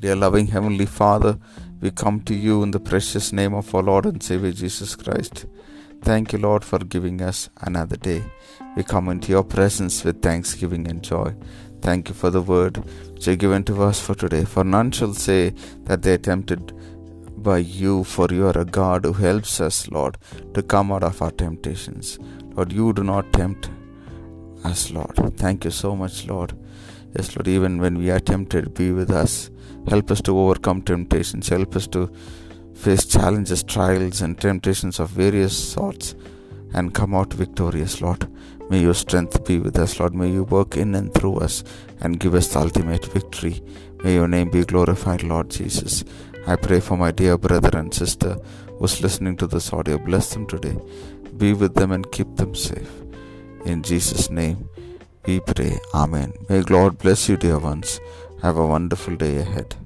Dear loving Heavenly Father, we come to you in the precious name of our Lord and Savior Jesus Christ. Thank you, Lord, for giving us another day. We come into your presence with thanksgiving and joy. Thank you for the word which you have given to us for today. For none shall say that they are tempted by you, for you are a God who helps us, Lord, to come out of our temptations. Lord, you do not tempt us, Lord. Thank you so much, Lord. Yes, Lord, even when we are tempted, be with us. Help us to overcome temptations. Help us to face challenges, trials, and temptations of various sorts and come out victorious, Lord. May your strength be with us, Lord. May you work in and through us and give us the ultimate victory. May your name be glorified, Lord Jesus. I pray for my dear brother and sister who's listening to this audio. Bless them today. Be with them and keep them safe. In Jesus' name we pray. Amen. May God bless you, dear ones. Have a wonderful day ahead.